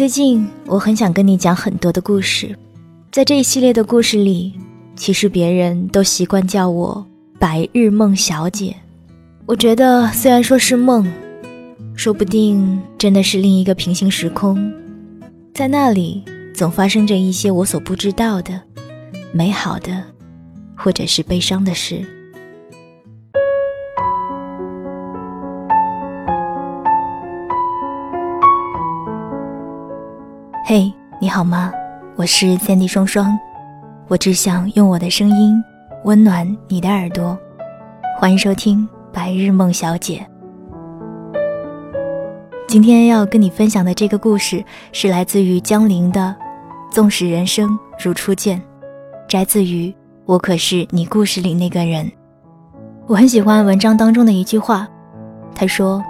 最近我很想跟你讲很多的故事，在这一系列的故事里，其实别人都习惯叫我白日梦小姐。我觉得虽然说是梦，说不定真的是另一个平行时空，在那里总发生着一些我所不知道的美好的，或者是悲伤的事。嘿，你好吗？我是三 D 双双，我只想用我的声音温暖你的耳朵。欢迎收听《白日梦小姐》。今天要跟你分享的这个故事是来自于江陵的《纵使人生如初见》，摘自于《我可是你故事里那个人》。我很喜欢文章当中的一句话，他说：“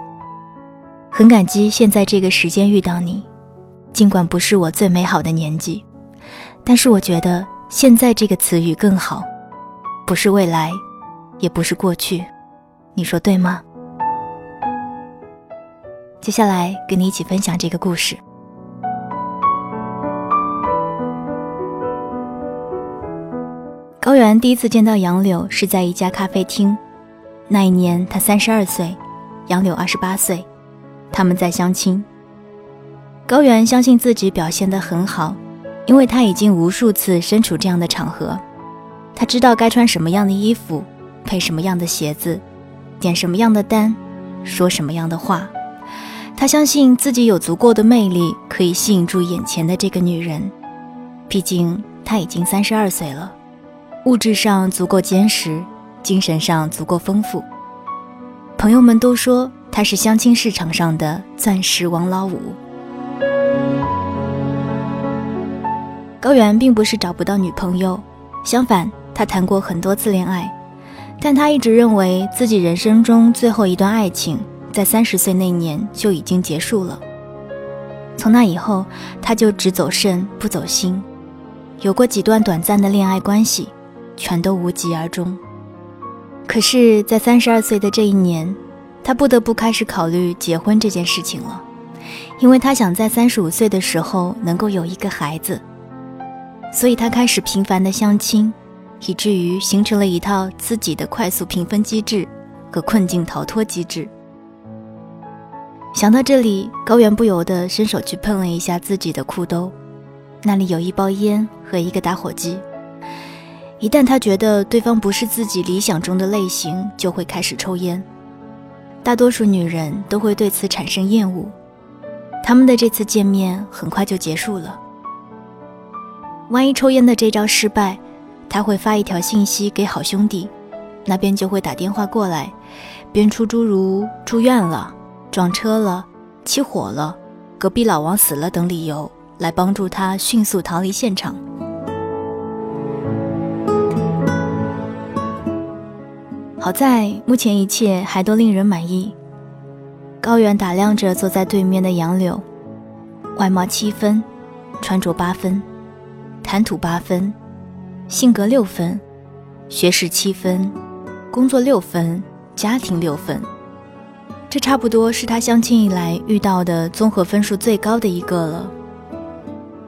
很感激现在这个时间遇到你。”尽管不是我最美好的年纪，但是我觉得现在这个词语更好，不是未来，也不是过去，你说对吗？接下来跟你一起分享这个故事。高原第一次见到杨柳是在一家咖啡厅，那一年他三十二岁，杨柳二十八岁，他们在相亲。高原相信自己表现得很好，因为他已经无数次身处这样的场合，他知道该穿什么样的衣服，配什么样的鞋子，点什么样的单，说什么样的话。他相信自己有足够的魅力可以吸引住眼前的这个女人，毕竟他已经三十二岁了，物质上足够坚实，精神上足够丰富。朋友们都说他是相亲市场上的钻石王老五。高原并不是找不到女朋友，相反，他谈过很多次恋爱，但他一直认为自己人生中最后一段爱情在三十岁那年就已经结束了。从那以后，他就只走肾不走心，有过几段短暂的恋爱关系，全都无疾而终。可是，在三十二岁的这一年，他不得不开始考虑结婚这件事情了，因为他想在三十五岁的时候能够有一个孩子。所以他开始频繁的相亲，以至于形成了一套自己的快速评分机制和困境逃脱机制。想到这里，高原不由得伸手去碰了一下自己的裤兜，那里有一包烟和一个打火机。一旦他觉得对方不是自己理想中的类型，就会开始抽烟。大多数女人都会对此产生厌恶，他们的这次见面很快就结束了。万一抽烟的这招失败，他会发一条信息给好兄弟，那边就会打电话过来，编出诸如住院了、撞车了、起火了、隔壁老王死了等理由，来帮助他迅速逃离现场。好在目前一切还都令人满意。高原打量着坐在对面的杨柳，外貌七分，穿着八分。谈吐八分，性格六分，学识七分，工作六分，家庭六分，这差不多是他相亲以来遇到的综合分数最高的一个了。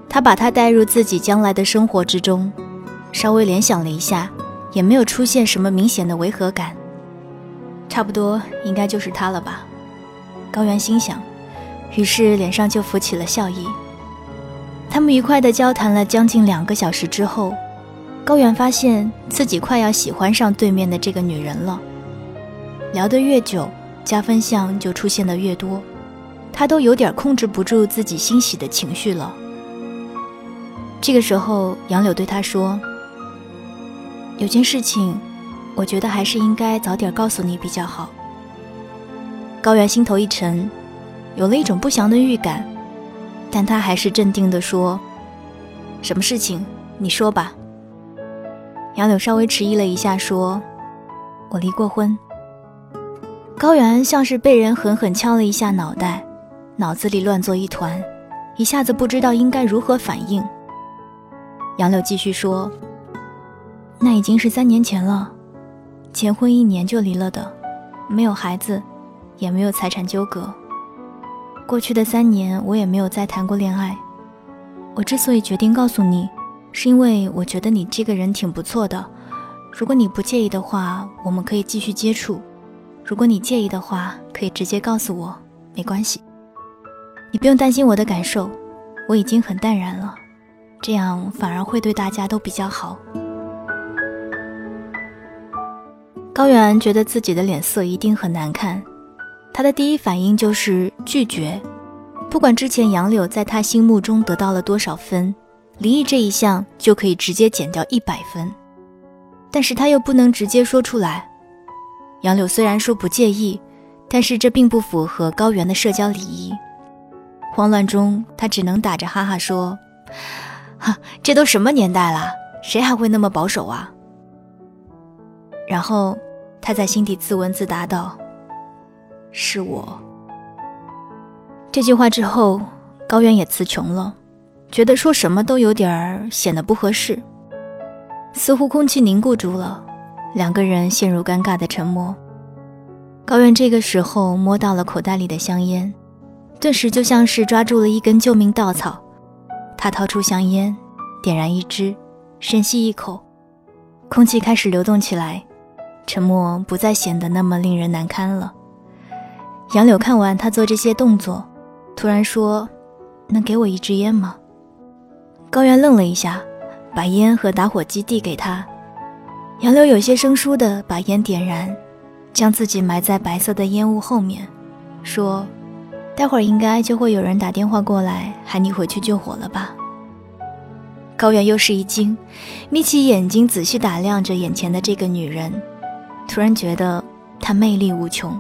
他把他带入自己将来的生活之中，稍微联想了一下，也没有出现什么明显的违和感。差不多应该就是他了吧？高原心想，于是脸上就浮起了笑意。他们愉快地交谈了将近两个小时之后，高原发现自己快要喜欢上对面的这个女人了。聊得越久，加分项就出现的越多，他都有点控制不住自己欣喜的情绪了。这个时候，杨柳对他说：“有件事情，我觉得还是应该早点告诉你比较好。”高原心头一沉，有了一种不祥的预感。但他还是镇定地说：“什么事情？你说吧。”杨柳稍微迟疑了一下，说：“我离过婚。”高原像是被人狠狠敲了一下脑袋，脑子里乱作一团，一下子不知道应该如何反应。杨柳继续说：“那已经是三年前了，结婚一年就离了的，没有孩子，也没有财产纠葛。”过去的三年，我也没有再谈过恋爱。我之所以决定告诉你，是因为我觉得你这个人挺不错的。如果你不介意的话，我们可以继续接触；如果你介意的话，可以直接告诉我，没关系。你不用担心我的感受，我已经很淡然了，这样反而会对大家都比较好。高原觉得自己的脸色一定很难看，他的第一反应就是拒绝。不管之前杨柳在他心目中得到了多少分，离异这一项就可以直接减掉一百分。但是他又不能直接说出来。杨柳虽然说不介意，但是这并不符合高原的社交礼仪。慌乱中，他只能打着哈哈说：“哈，这都什么年代了，谁还会那么保守啊？”然后他在心底自问自答道：“是我。”这句话之后，高原也词穷了，觉得说什么都有点儿显得不合适。似乎空气凝固住了，两个人陷入尴尬的沉默。高原这个时候摸到了口袋里的香烟，顿时就像是抓住了一根救命稻草。他掏出香烟，点燃一支，深吸一口，空气开始流动起来，沉默不再显得那么令人难堪了。杨柳看完他做这些动作，突然说：“能给我一支烟吗？”高原愣了一下。把烟和打火机递给他，杨柳有些生疏的把烟点燃，将自己埋在白色的烟雾后面，说：“待会儿应该就会有人打电话过来喊你回去救火了吧？”高原又是一惊，眯起眼睛仔细打量着眼前的这个女人，突然觉得她魅力无穷。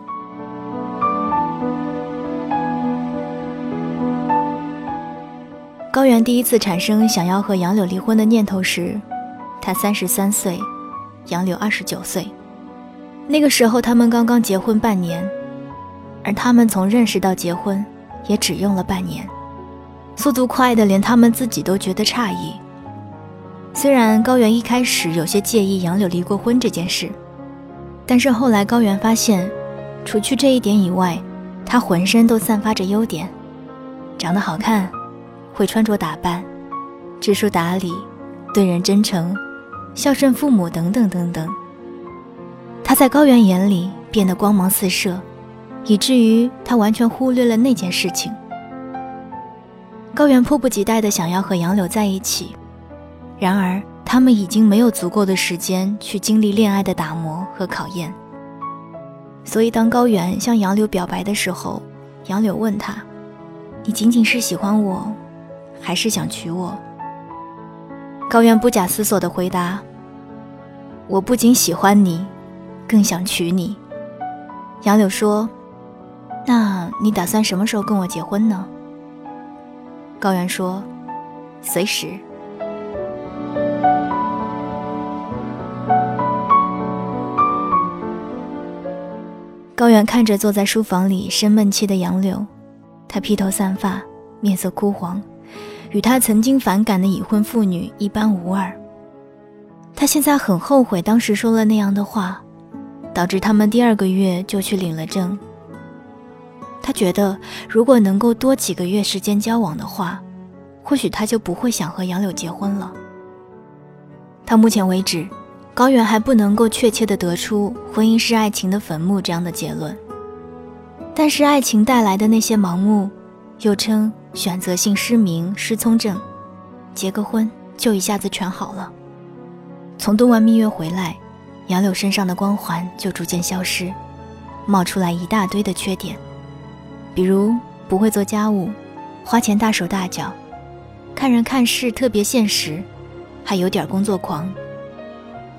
高原第一次产生想要和杨柳离婚的念头时，他三十三岁，杨柳二十九岁。那个时候他们刚刚结婚半年，而他们从认识到结婚也只用了半年，速度快的连他们自己都觉得诧异。虽然高原一开始有些介意杨柳离过婚这件事，但是后来高原发现，除去这一点以外，他浑身都散发着优点，长得好看。会穿着打扮，知书达理，对人真诚，孝顺父母等等等等。他在高原眼里变得光芒四射，以至于他完全忽略了那件事情。高原迫不及待地想要和杨柳在一起，然而他们已经没有足够的时间去经历恋爱的打磨和考验。所以，当高原向杨柳表白的时候，杨柳问他：“你仅仅是喜欢我？”还是想娶我？高原不假思索地回答：“我不仅喜欢你，更想娶你。”杨柳说：“那你打算什么时候跟我结婚呢？”高原说：“随时。”高原看着坐在书房里生闷气的杨柳，他披头散发，面色枯黄。与他曾经反感的已婚妇女一般无二。他现在很后悔当时说了那样的话，导致他们第二个月就去领了证。他觉得如果能够多几个月时间交往的话，或许他就不会想和杨柳结婚了。到目前为止，高远还不能够确切的得出婚姻是爱情的坟墓这样的结论。但是爱情带来的那些盲目，又称。选择性失明、失聪症，结个婚就一下子全好了。从度完蜜月回来，杨柳身上的光环就逐渐消失，冒出来一大堆的缺点，比如不会做家务，花钱大手大脚，看人看事特别现实，还有点工作狂。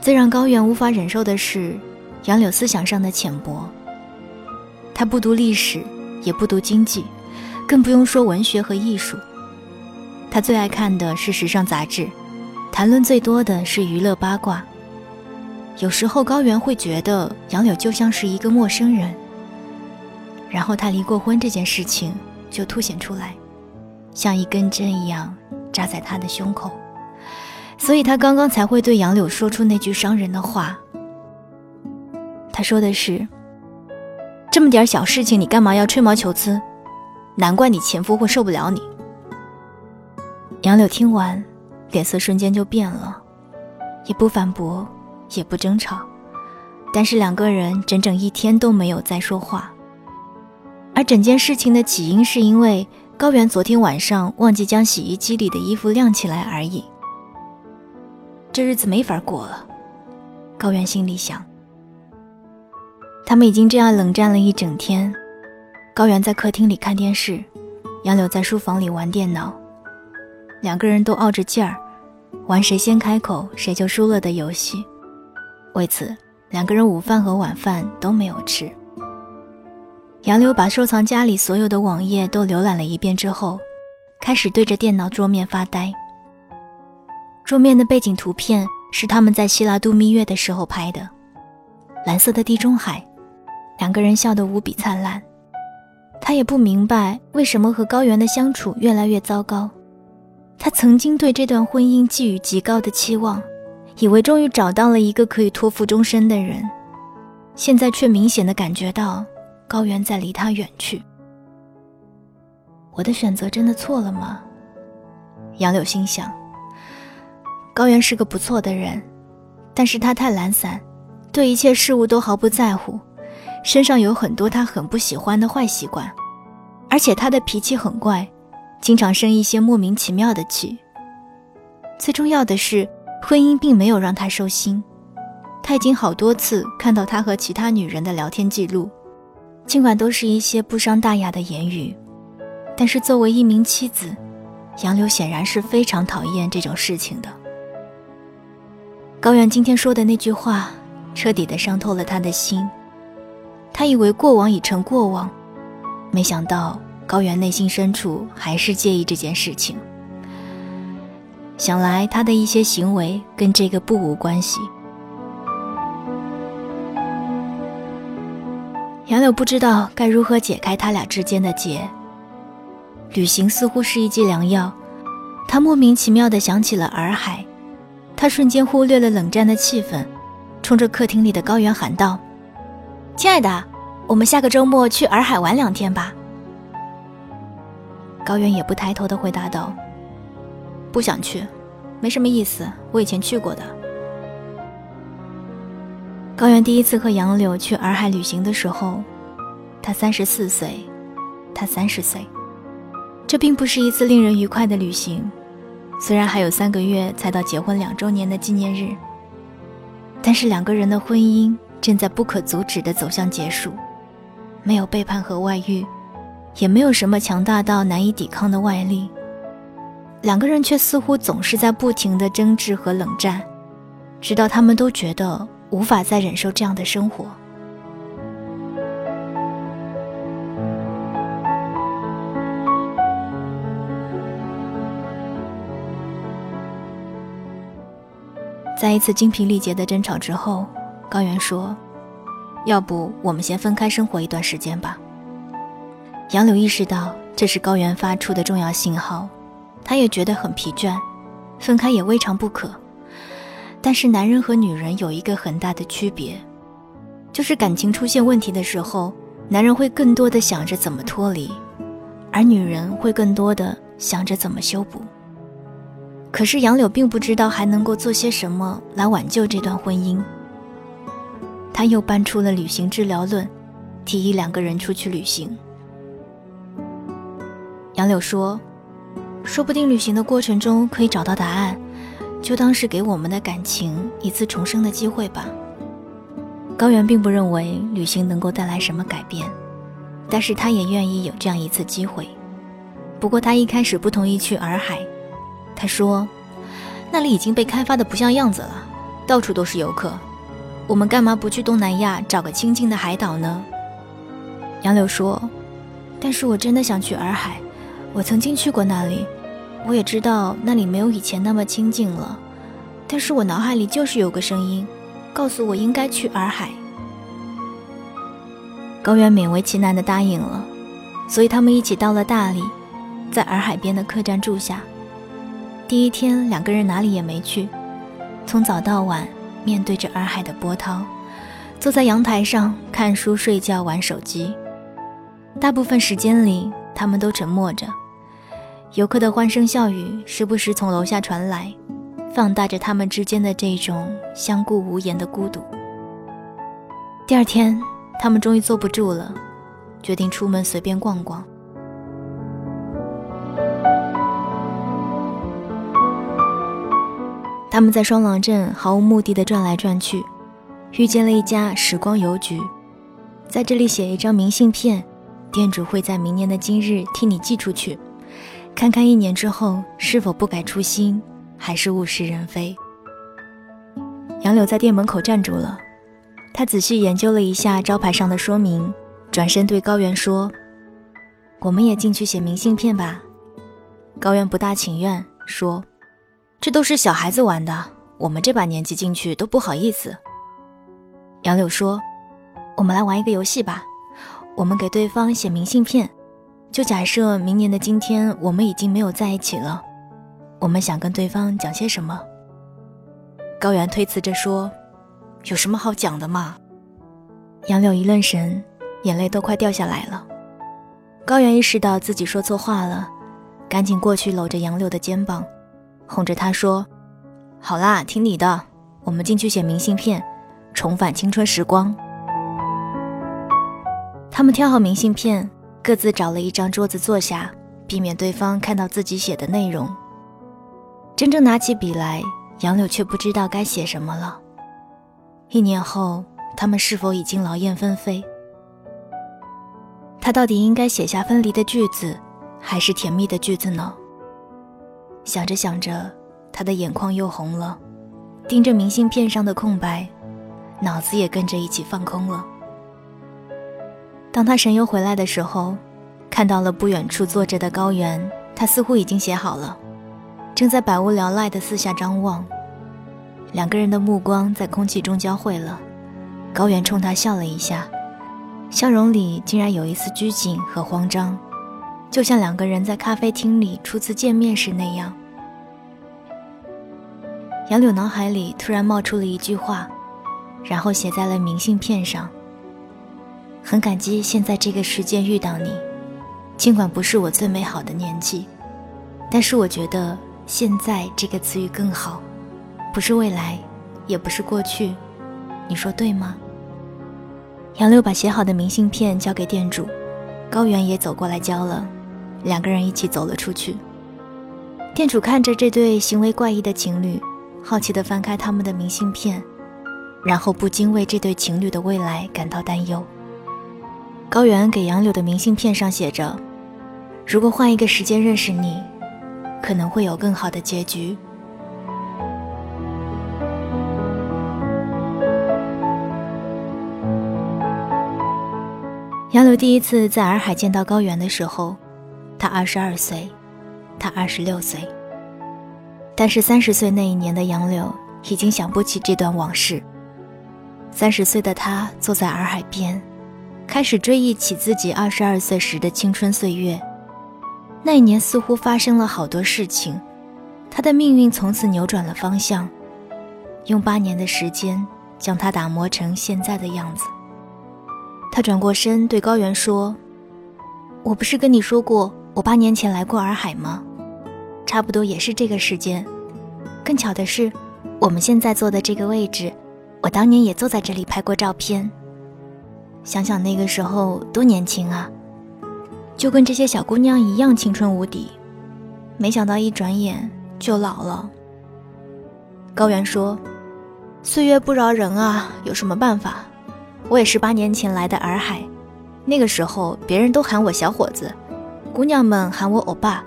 最让高原无法忍受的是，杨柳思想上的浅薄。他不读历史，也不读经济。更不用说文学和艺术。他最爱看的是时尚杂志，谈论最多的是娱乐八卦。有时候高原会觉得杨柳就像是一个陌生人。然后他离过婚这件事情就凸显出来，像一根针一样扎在他的胸口。所以他刚刚才会对杨柳说出那句伤人的话。他说的是：“这么点小事情，你干嘛要吹毛求疵？”难怪你前夫会受不了你。杨柳听完，脸色瞬间就变了，也不反驳，也不争吵，但是两个人整整一天都没有再说话。而整件事情的起因是因为高原昨天晚上忘记将洗衣机里的衣服晾起来而已。这日子没法过了，高原心里想。他们已经这样冷战了一整天，高原在客厅里看电视，杨柳在书房里玩电脑，两个人都傲着劲儿，玩谁先开口谁就输了的游戏。为此，两个人午饭和晚饭都没有吃。杨柳把收藏家里所有的网页都浏览了一遍之后，开始对着电脑桌面发呆。桌面的背景图片是他们在希腊度蜜月的时候拍的，蓝色的地中海。两个人笑得无比灿烂，他也不明白为什么和高原的相处越来越糟糕。他曾经对这段婚姻寄予极高的期望，以为终于找到了一个可以托付终身的人，现在却明显的感觉到高原在离他远去。我的选择真的错了吗？杨柳心想。高原是个不错的人，但是他太懒散，对一切事物都毫不在乎。身上有很多他很不喜欢的坏习惯，而且他的脾气很怪，经常生一些莫名其妙的气。最重要的是，婚姻并没有让他收心。他已经好多次看到他和其他女人的聊天记录，尽管都是一些不伤大雅的言语，但是作为一名妻子，杨柳显然是非常讨厌这种事情的。高原今天说的那句话，彻底的伤透了他的心。他以为过往已成过往，没想到高原内心深处还是介意这件事情。想来他的一些行为跟这个不无关系。杨柳不知道该如何解开他俩之间的结。旅行似乎是一剂良药，他莫名其妙地想起了洱海，他瞬间忽略了冷战的气氛，冲着客厅里的高原喊道。亲爱的，我们下个周末去洱海玩两天吧。高原也不抬头的回答道：“不想去，没什么意思。我以前去过的。”高原第一次和杨柳去洱海旅行的时候，他三十四岁，他三十岁。这并不是一次令人愉快的旅行，虽然还有三个月才到结婚两周年的纪念日，但是两个人的婚姻。正在不可阻止地走向结束，没有背叛和外遇，也没有什么强大到难以抵抗的外力。两个人却似乎总是在不停的争执和冷战，直到他们都觉得无法再忍受这样的生活。在一次精疲力竭的争吵之后。高原说：“要不我们先分开生活一段时间吧。”杨柳意识到这是高原发出的重要信号，他也觉得很疲倦，分开也未尝不可。但是男人和女人有一个很大的区别，就是感情出现问题的时候，男人会更多的想着怎么脱离，而女人会更多的想着怎么修补。可是杨柳并不知道还能够做些什么来挽救这段婚姻。他又搬出了旅行治疗论，提议两个人出去旅行。杨柳说：“说不定旅行的过程中可以找到答案，就当是给我们的感情一次重生的机会吧。”高原并不认为旅行能够带来什么改变，但是他也愿意有这样一次机会。不过他一开始不同意去洱海，他说：“那里已经被开发的不像样子了，到处都是游客。”我们干嘛不去东南亚找个清静的海岛呢？杨柳说：“但是我真的想去洱海，我曾经去过那里，我也知道那里没有以前那么清静了。但是我脑海里就是有个声音，告诉我应该去洱海。”高原勉为其难地答应了，所以他们一起到了大理，在洱海边的客栈住下。第一天，两个人哪里也没去，从早到晚。面对着洱海的波涛，坐在阳台上看书、睡觉、玩手机。大部分时间里，他们都沉默着。游客的欢声笑语时不时从楼下传来，放大着他们之间的这种相顾无言的孤独。第二天，他们终于坐不住了，决定出门随便逛逛。他们在双廊镇毫无目的的转来转去，遇见了一家时光邮局，在这里写一张明信片，店主会在明年的今日替你寄出去，看看一年之后是否不改初心，还是物是人非。杨柳在店门口站住了，他仔细研究了一下招牌上的说明，转身对高原说：“我们也进去写明信片吧。”高原不大情愿说。这都是小孩子玩的，我们这把年纪进去都不好意思。杨柳说：“我们来玩一个游戏吧，我们给对方写明信片，就假设明年的今天我们已经没有在一起了，我们想跟对方讲些什么？”高原推辞着说：“有什么好讲的嘛？”杨柳一愣神，眼泪都快掉下来了。高原意识到自己说错话了，赶紧过去搂着杨柳的肩膀。哄着他说：“好啦，听你的，我们进去写明信片，重返青春时光。”他们挑好明信片，各自找了一张桌子坐下，避免对方看到自己写的内容。真正拿起笔来，杨柳却不知道该写什么了。一年后，他们是否已经劳燕分飞？他到底应该写下分离的句子，还是甜蜜的句子呢？想着想着，他的眼眶又红了，盯着明信片上的空白，脑子也跟着一起放空了。当他神游回来的时候，看到了不远处坐着的高原，他似乎已经写好了，正在百无聊赖地四下张望。两个人的目光在空气中交汇了，高原冲他笑了一下，笑容里竟然有一丝拘谨和慌张。就像两个人在咖啡厅里初次见面时那样，杨柳脑海里突然冒出了一句话，然后写在了明信片上。很感激现在这个时间遇到你，尽管不是我最美好的年纪，但是我觉得现在这个词语更好，不是未来，也不是过去，你说对吗？杨柳把写好的明信片交给店主，高原也走过来交了。两个人一起走了出去。店主看着这对行为怪异的情侣，好奇地翻开他们的明信片，然后不禁为这对情侣的未来感到担忧。高原给杨柳的明信片上写着：“如果换一个时间认识你，可能会有更好的结局。” 杨柳第一次在洱海见到高原的时候。他二十二岁，他二十六岁。但是三十岁那一年的杨柳已经想不起这段往事。三十岁的他坐在洱海边，开始追忆起自己二十二岁时的青春岁月。那一年似乎发生了好多事情，他的命运从此扭转了方向，用八年的时间将他打磨成现在的样子。他转过身对高原说：“我不是跟你说过？”我八年前来过洱海吗？差不多也是这个时间。更巧的是，我们现在坐的这个位置，我当年也坐在这里拍过照片。想想那个时候多年轻啊，就跟这些小姑娘一样青春无敌。没想到一转眼就老了。高原说：“岁月不饶人啊，有什么办法？我也是八年前来的洱海，那个时候别人都喊我小伙子。”姑娘们喊我欧巴，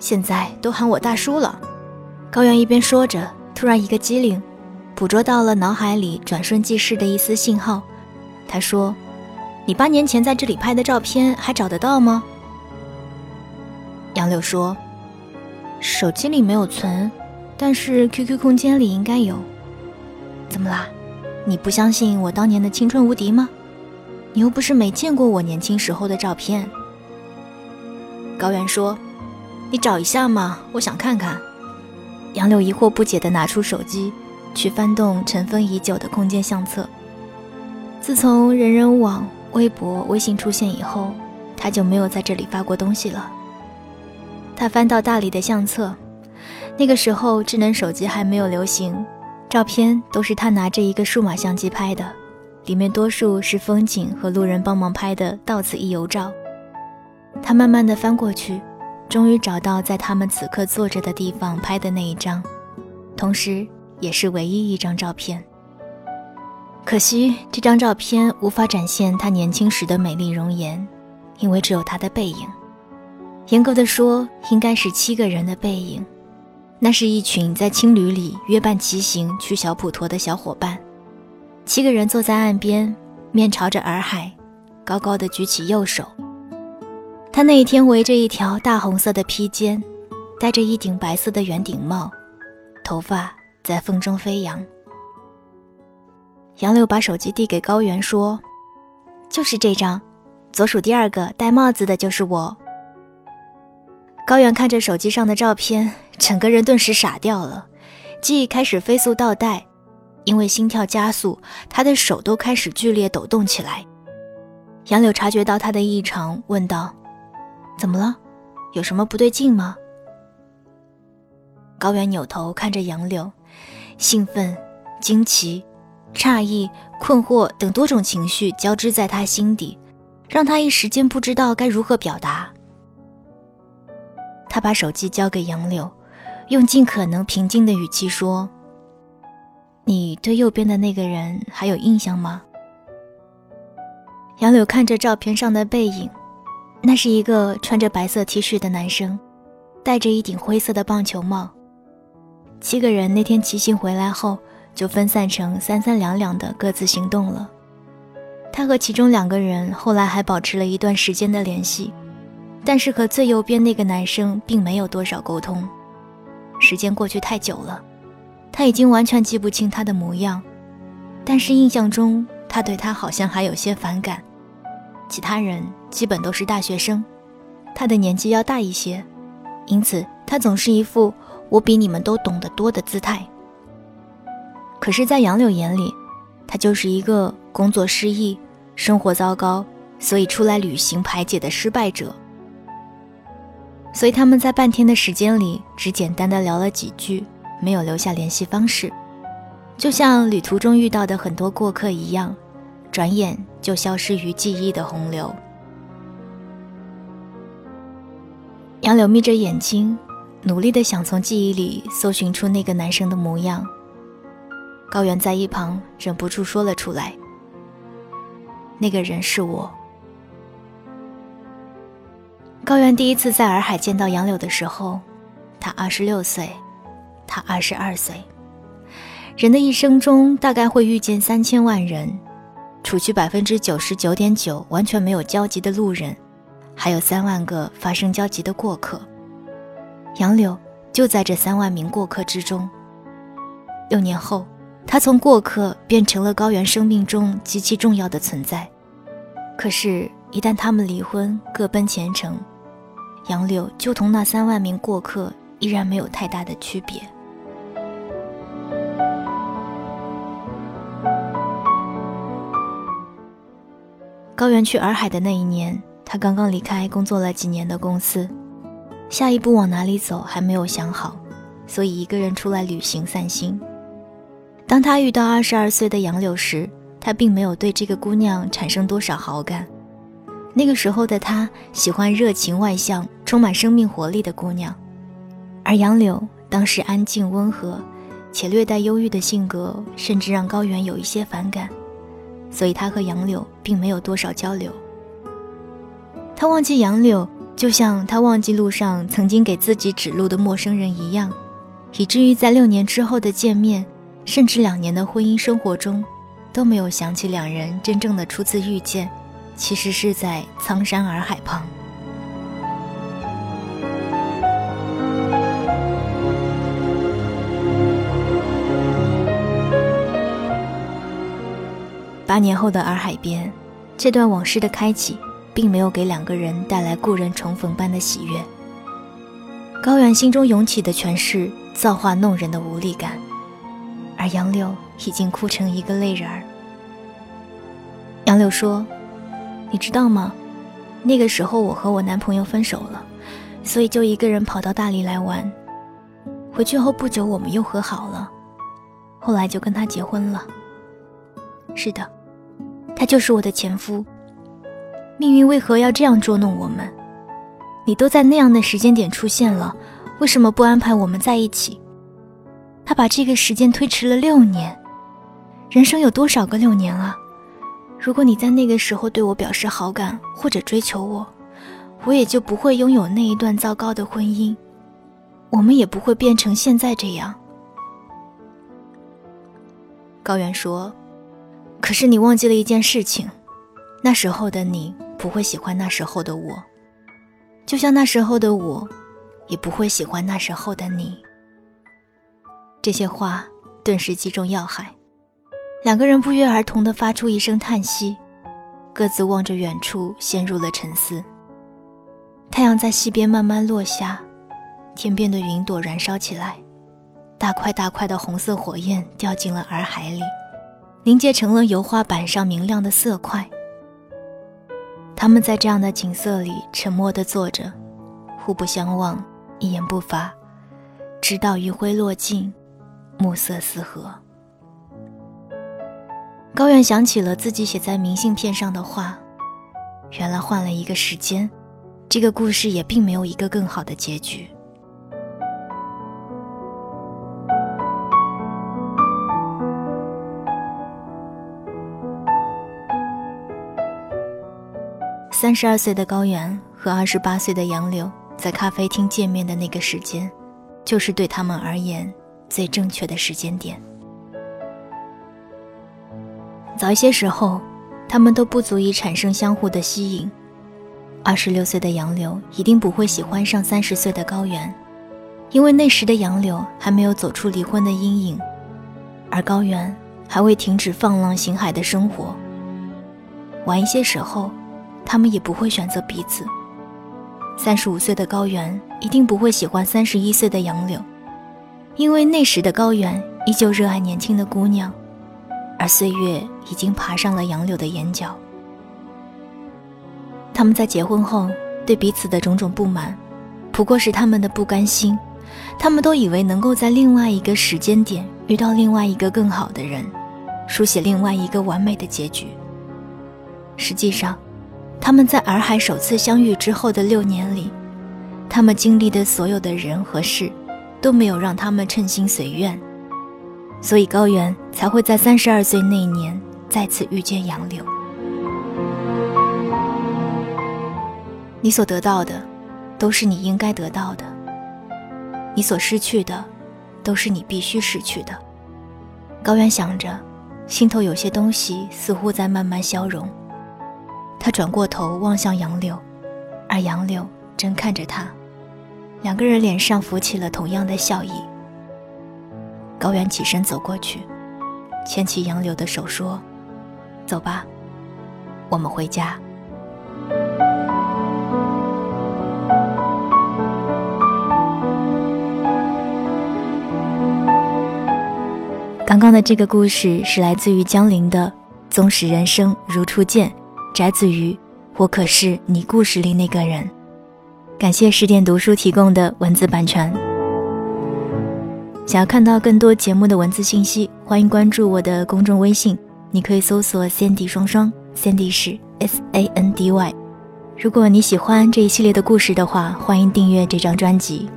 现在都喊我大叔了。高原一边说着，突然一个机灵，捕捉到了脑海里转瞬即逝的一丝信号。他说：“你八年前在这里拍的照片还找得到吗？”杨柳说：“手机里没有存，但是 QQ 空间里应该有。怎么啦？你不相信我当年的青春无敌吗？你又不是没见过我年轻时候的照片。”高原说：“你找一下嘛，我想看看。”杨柳疑惑不解地拿出手机，去翻动尘封已久的空间相册。自从人人网、微博、微信出现以后，他就没有在这里发过东西了。他翻到大理的相册，那个时候智能手机还没有流行，照片都是他拿着一个数码相机拍的，里面多数是风景和路人帮忙拍的到此一游照。他慢慢的翻过去，终于找到在他们此刻坐着的地方拍的那一张，同时也是唯一一张照片。可惜这张照片无法展现他年轻时的美丽容颜，因为只有他的背影。严格的说，应该是七个人的背影。那是一群在青旅里约伴骑行去小普陀的小伙伴。七个人坐在岸边，面朝着洱海，高高的举起右手。他那一天围着一条大红色的披肩，戴着一顶白色的圆顶帽，头发在风中飞扬。杨柳把手机递给高原，说：“就是这张，左数第二个戴帽子的就是我。”高原看着手机上的照片，整个人顿时傻掉了，记忆开始飞速倒带，因为心跳加速，他的手都开始剧烈抖动起来。杨柳察觉到他的异常，问道：“怎么了？有什么不对劲吗？”高原扭头看着杨柳，兴奋、惊奇。诧异、困惑等多种情绪交织在他心底，让他一时间不知道该如何表达。他把手机交给杨柳，用尽可能平静的语气说：“你对右边的那个人还有印象吗？”杨柳看着照片上的背影，那是一个穿着白色 T 恤的男生，戴着一顶灰色的棒球帽。七个人那天骑行回来后。就分散成三三两两的各自行动了。他和其中两个人后来还保持了一段时间的联系，但是和最右边那个男生并没有多少沟通。时间过去太久了，他已经完全记不清他的模样，但是印象中他对他好像还有些反感。其他人基本都是大学生，他的年纪要大一些，因此他总是一副我比你们都懂得多的姿态。可是，在杨柳眼里，他就是一个工作失意、生活糟糕，所以出来旅行排解的失败者。所以他们在半天的时间里，只简单的聊了几句，没有留下联系方式，就像旅途中遇到的很多过客一样，转眼就消失于记忆的洪流。杨柳眯着眼睛，努力的想从记忆里搜寻出那个男生的模样。高原在一旁忍不住说了出来：“那个人是我。”高原第一次在洱海见到杨柳的时候，他二十六岁，他二十二岁。人的一生中大概会遇见三千万人，除去百分之九十九点九完全没有交集的路人，还有三万个发生交集的过客。杨柳就在这三万名过客之中。六年后。他从过客变成了高原生命中极其重要的存在，可是，一旦他们离婚，各奔前程，杨柳就同那三万名过客依然没有太大的区别。高原去洱海的那一年，他刚刚离开工作了几年的公司，下一步往哪里走还没有想好，所以一个人出来旅行散心。当他遇到二十二岁的杨柳时，他并没有对这个姑娘产生多少好感。那个时候的他喜欢热情外向、充满生命活力的姑娘，而杨柳当时安静温和，且略带忧郁的性格，甚至让高原有一些反感，所以他和杨柳并没有多少交流。他忘记杨柳，就像他忘记路上曾经给自己指路的陌生人一样，以至于在六年之后的见面。甚至两年的婚姻生活中，都没有想起两人真正的初次遇见，其实是在苍山洱海旁。八年后的洱海边，这段往事的开启，并没有给两个人带来故人重逢般的喜悦。高原心中涌起的全是造化弄人的无力感。而杨柳已经哭成一个泪人儿。杨柳说：“你知道吗？那个时候我和我男朋友分手了，所以就一个人跑到大理来玩。回去后不久，我们又和好了，后来就跟他结婚了。是的，他就是我的前夫。命运为何要这样捉弄我们？你都在那样的时间点出现了，为什么不安排我们在一起？他把这个时间推迟了六年，人生有多少个六年啊？如果你在那个时候对我表示好感或者追求我，我也就不会拥有那一段糟糕的婚姻，我们也不会变成现在这样。高原说：“可是你忘记了一件事情，那时候的你不会喜欢那时候的我，就像那时候的我，也不会喜欢那时候的你。”这些话顿时击中要害。两个人不约而同地发出一声叹息，各自望着远处，陷入了沉思。太阳在西边慢慢落下，天边的云朵燃烧起来，大块大块的红色火焰掉进了洱海里，凝结成了油画板上明亮的色块。他们在这样的景色里沉默地坐着，互不相望，一言不发，直到余晖落尽，暮色四合。高远想起了自己写在明信片上的话，原来换了一个时间，这个故事也并没有一个更好的结局。三十二岁的高原和二十八岁的杨柳在咖啡厅见面的那个时间，就是对他们而言最正确的时间点。早一些时候，他们都不足以产生相互的吸引。二十六岁的杨柳一定不会喜欢上三十岁的高原，因为那时的杨柳还没有走出离婚的阴影，而高原还未停止放浪形骸的生活。晚一些时候，他们也不会选择彼此。三十五岁的高原一定不会喜欢三十一岁的杨柳，因为那时的高原依旧热爱年轻的姑娘。而岁月已经爬上了杨柳的眼角。他们在结婚后对彼此的种种不满，不过是他们的不甘心。他们都以为能够在另外一个时间点遇到另外一个更好的人，书写另外一个完美的结局。实际上，他们在洱海首次相遇之后的六年里，他们经历的所有的人和事，都没有让他们称心随愿。所以高原才会在三十二岁那年再次遇见杨柳。你所得到的，都是你应该得到的；你所失去的，都是你必须失去的。高原想着，心头有些东西似乎在慢慢消融。他转过头望向杨柳，而杨柳正看着他，两个人脸上浮起了同样的笑意。高原起身走过去，牵起杨柳的手说：“走吧，我们回家。”刚刚的这个故事是来自于江陵的《纵使人生如初见》，摘自于《我可是你故事里那个人》。感谢十点读书提供的文字版权。想要看到更多节目的文字信息，欢迎关注我的公众微信。你可以搜索 “Sandy 双双 ”，Sandy 是 S A N D Y。如果你喜欢这一系列的故事的话，欢迎订阅这张专辑。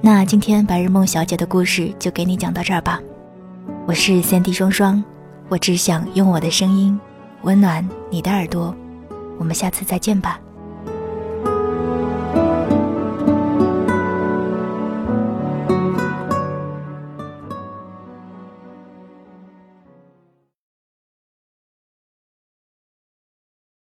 那今天白日梦小姐的故事就给你讲到这儿吧。我是 Sandy 双双，我只想用我的声音温暖你的耳朵。我们下次再见吧。